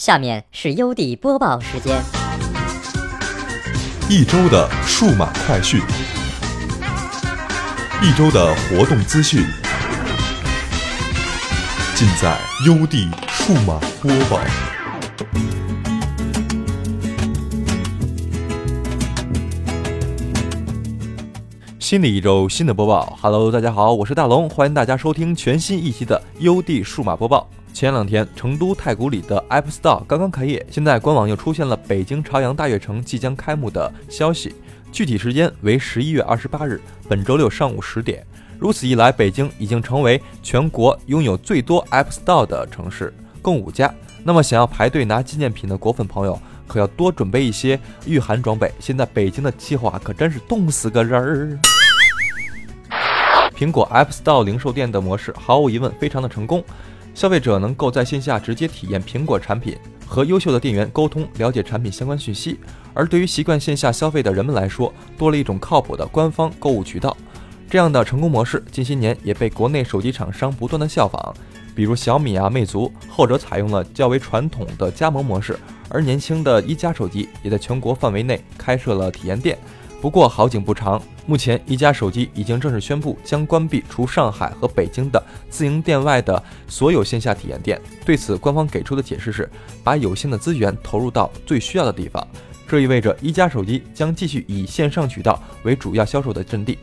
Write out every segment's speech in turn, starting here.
下面是优地播报时间。一周的数码快讯，一周的活动资讯，尽在优地数码播报。新的一周，新的播报。Hello，大家好，我是大龙，欢迎大家收听全新一期的优地数码播报。前两天，成都太古里的 App Store 刚刚开业，现在官网又出现了北京朝阳大悦城即将开幕的消息，具体时间为十一月二十八日，本周六上午十点。如此一来，北京已经成为全国拥有最多 App Store 的城市，共五家。那么，想要排队拿纪念品的果粉朋友，可要多准备一些御寒装备。现在北京的气候啊，可真是冻死个人儿。苹果 App Store 零售店的模式毫无疑问非常的成功。消费者能够在线下直接体验苹果产品，和优秀的店员沟通，了解产品相关讯息。而对于习惯线下消费的人们来说，多了一种靠谱的官方购物渠道。这样的成功模式，近些年也被国内手机厂商不断的效仿，比如小米啊、魅族，后者采用了较为传统的加盟模式，而年轻的一加手机也在全国范围内开设了体验店。不过好景不长，目前一加手机已经正式宣布将关闭除上海和北京的自营店外的所有线下体验店。对此，官方给出的解释是，把有限的资源投入到最需要的地方。这意味着一加手机将继续以线上渠道为主要销售的阵地。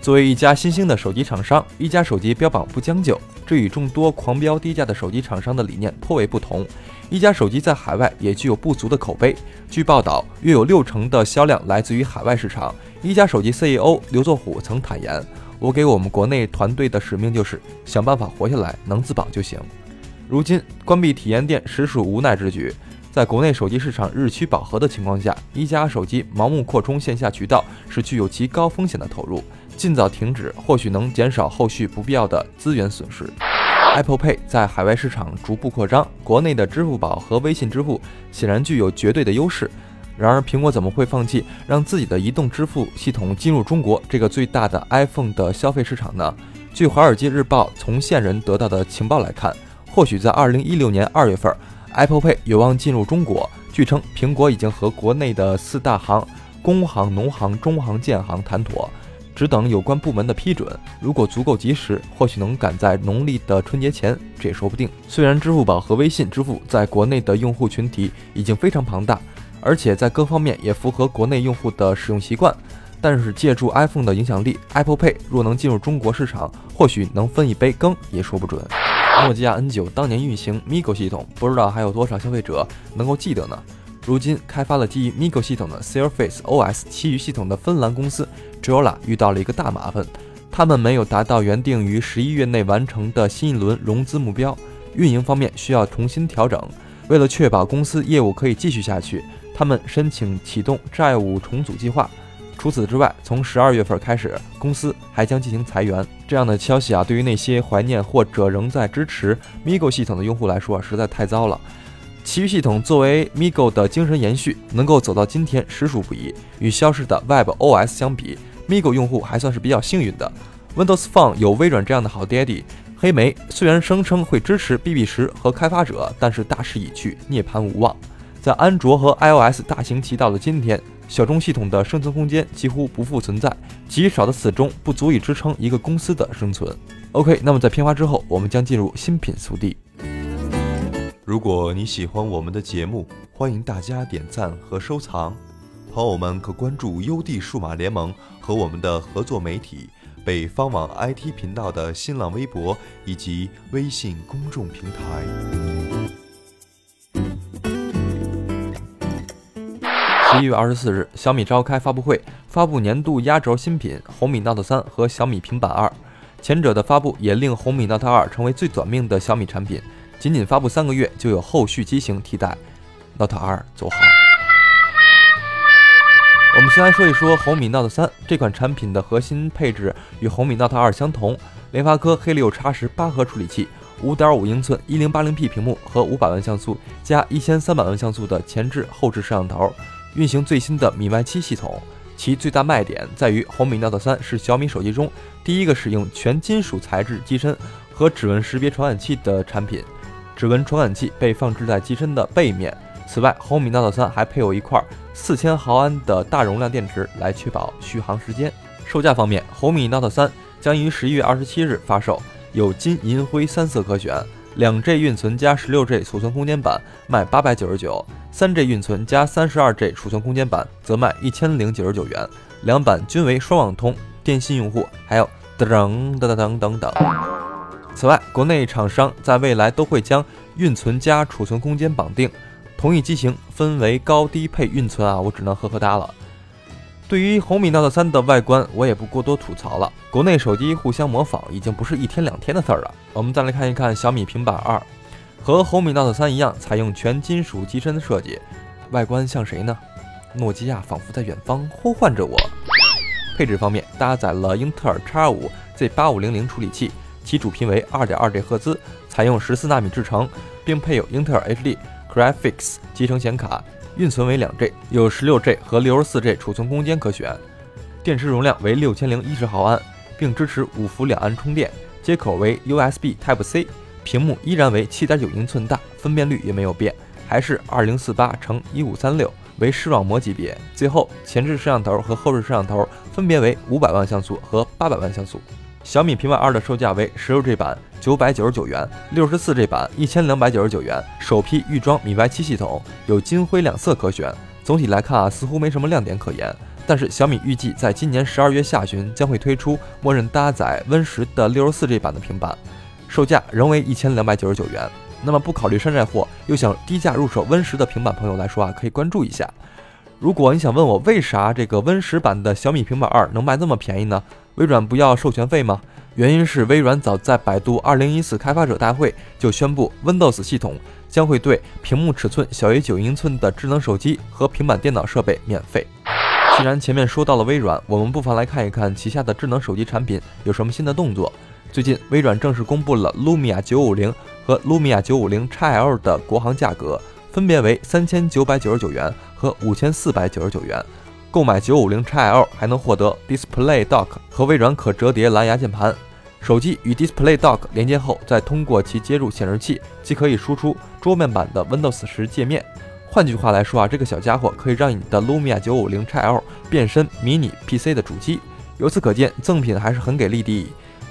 作为一家新兴的手机厂商，一加手机标榜不将就，这与众多狂飙低价的手机厂商的理念颇为不同。一加手机在海外也具有不俗的口碑。据报道，约有六成的销量来自于海外市场。一加手机 CEO 刘作虎曾坦言：“我给我们国内团队的使命就是想办法活下来，能自保就行。”如今关闭体验店实属无奈之举。在国内手机市场日趋饱和的情况下，一加手机盲目扩充线下渠道是具有极高风险的投入。尽早停止，或许能减少后续不必要的资源损失。Apple Pay 在海外市场逐步扩张，国内的支付宝和微信支付显然具有绝对的优势。然而，苹果怎么会放弃让自己的移动支付系统进入中国这个最大的 iPhone 的消费市场呢？据《华尔街日报》从线人得到的情报来看，或许在2016年2月份，Apple Pay 有望进入中国。据称，苹果已经和国内的四大行——工行、农行、中行、建行谈妥。只等有关部门的批准，如果足够及时，或许能赶在农历的春节前，这也说不定。虽然支付宝和微信支付在国内的用户群体已经非常庞大，而且在各方面也符合国内用户的使用习惯，但是借助 iPhone 的影响力，Apple Pay 若能进入中国市场，或许能分一杯羹，也说不准。诺基亚 N9 当年运行 MiGo 系统，不知道还有多少消费者能够记得呢？如今开发了基于 MiGo 系统的 Surface OS 其余系统的芬兰公司 Jolla 遇到了一个大麻烦，他们没有达到原定于十一月内完成的新一轮融资目标，运营方面需要重新调整。为了确保公司业务可以继续下去，他们申请启动债务重组计划。除此之外，从十二月份开始，公司还将进行裁员。这样的消息啊，对于那些怀念或者仍在支持 MiGo 系统的用户来说，实在太糟了。其余系统作为 MiGo 的精神延续，能够走到今天实属不易。与消失的 Web OS 相比，MiGo 用户还算是比较幸运的。Windows Phone 有微软这样的好爹地，黑莓虽然声称会支持 BB 十和开发者，但是大势已去，涅槃无望。在安卓和 iOS 大行其道的今天，小众系统的生存空间几乎不复存在，极少的死忠不足以支撑一个公司的生存。OK，那么在片花之后，我们将进入新品速递。如果你喜欢我们的节目，欢迎大家点赞和收藏。朋友们可关注优地数码联盟和我们的合作媒体北方网 IT 频道的新浪微博以及微信公众平台。十一月二十四日，小米召开发布会，发布年度压轴新品红米 Note 三和小米平板二。前者的发布也令红米 Note 二成为最短命的小米产品。仅仅发布三个月，就有后续机型替代，Note 2走好。我们先来说一说红米 Note 3这款产品的核心配置与红米 Note 2相同，联发科 Helio X10 八核处理器，5.5英寸 1080P 屏幕和500万像素加1300万像素的前置后置摄像头，运行最新的米 Y7 系统。其最大卖点在于红米 Note 3是小米手机中第一个使用全金属材质机身和指纹识别传感器的产品。指纹传感器被放置在机身的背面。此外，红米 Note 3还配有一块四千毫安的大容量电池，来确保续航时间。售价方面，红米 Note 3将于十一月二十七日发售，有金、银、灰三色可选。两 G 运存加十六 G 储存空间版卖八百九十九，三 G 运存加三十二 G 储存空间版则卖一千零九十九元。两版均为双网通，电信用户还有噔噔噔噔噔等。此外，国内厂商在未来都会将运存加储存空间绑定。同一机型分为高低配运存啊，我只能呵呵哒了。对于红米 Note 3的外观，我也不过多吐槽了。国内手机互相模仿已经不是一天两天的事儿了。我们再来看一看小米平板二，和红米 Note 3一样，采用全金属机身的设计，外观像谁呢？诺基亚仿佛在远方呼唤着我。配置方面，搭载了英特尔 X5 Z8500 处理器，其主频为 2.2G 赫兹，采用14纳米制程，并配有英特尔 HD。Graphics 集成显卡，运存为两 G，有十六 G 和六十四 G 储存空间可选，电池容量为六千零一十毫安，并支持五伏两安充电，接口为 USB Type C，屏幕依然为七点九英寸大，分辨率也没有变，还是二零四八乘一五三六，为视网膜级别。最后，前置摄像头和后置摄像头分别为五百万像素和八百万像素。小米平板二的售价为十六 G 版九百九十九元，六十四 G 版一千两百九十九元。首批预装米 Y 七系统，有金灰两色可选。总体来看啊，似乎没什么亮点可言。但是小米预计在今年十二月下旬将会推出默认搭载 Win 十的六十四 G 版的平板，售价仍为一千两百九十九元。那么不考虑山寨货，又想低价入手 Win 十的平板朋友来说啊，可以关注一下。如果你想问我为啥这个 Win 十版的小米平板二能卖这么便宜呢？微软不要授权费吗？原因是微软早在百度2014开发者大会就宣布，Windows 系统将会对屏幕尺寸小于九英寸的智能手机和平板电脑设备免费。既然前面说到了微软，我们不妨来看一看旗下的智能手机产品有什么新的动作。最近，微软正式公布了 Lumia 950和 Lumia 950 XL 的国行价格，分别为三千九百九十九元和五千四百九十九元。购买 950XL 还能获得 Display Dock 和微软可折叠蓝牙键盘。手机与 Display Dock 连接后，再通过其接入显示器，即可以输出桌面版的 Windows 十界面。换句话来说啊，这个小家伙可以让你的 Lumia 950XL 变身迷你 PC 的主机。由此可见，赠品还是很给力的。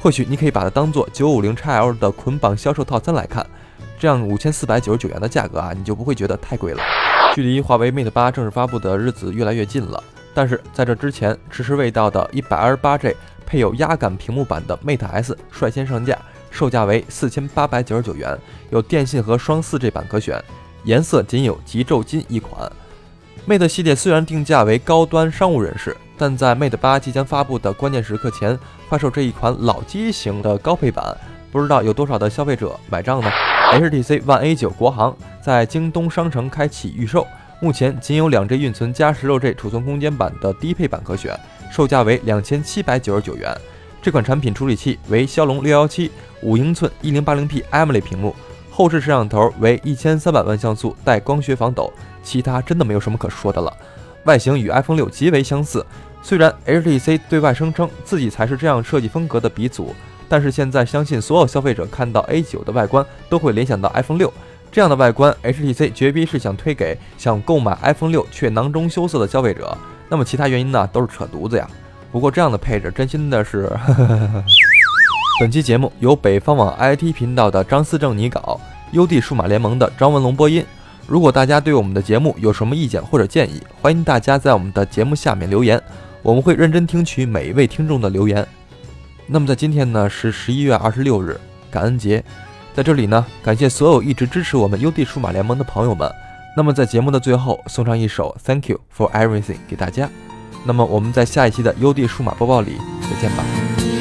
或许你可以把它当做 950XL 的捆绑销售套餐来看，这样五千四百九十九元的价格啊，你就不会觉得太贵了。距离华为 Mate 八正式发布的日子越来越近了，但是在这之前，迟迟未到的 128G 配有压感屏幕版的 Mate S 率先上架，售价为四千八百九十九元，有电信和双 4G 版可选，颜色仅有极昼金一款。Mate 系列虽然定价为高端商务人士，但在 Mate 八即将发布的关键时刻前，发售这一款老机型的高配版，不知道有多少的消费者买账呢？HTC One A9 国行在京东商城开启预售，目前仅有两 G 运存加十六 G 储存空间版的低配版可选，售价为两千七百九十九元。这款产品处理器为骁龙六幺七，五英寸一零八零 P AMOLED 屏幕，后置摄像头为一千三百万像素带光学防抖，其他真的没有什么可说的了。外形与 iPhone 六极为相似，虽然 HTC 对外声称自己才是这样设计风格的鼻祖。但是现在，相信所有消费者看到 A9 的外观，都会联想到 iPhone 六这样的外观。HTC 绝逼是想推给想购买 iPhone 六却囊中羞涩的消费者。那么其他原因呢，都是扯犊子呀。不过这样的配置，真心的是。本期节目由北方网 IT 频道的张思正拟稿，，UD 数码联盟的张文龙播音。如果大家对我们的节目有什么意见或者建议，欢迎大家在我们的节目下面留言，我们会认真听取每一位听众的留言。那么在今天呢是十一月二十六日，感恩节，在这里呢感谢所有一直支持我们 UD 数码联盟的朋友们。那么在节目的最后送上一首 Thank You for Everything 给大家。那么我们在下一期的 UD 数码播报里再见吧。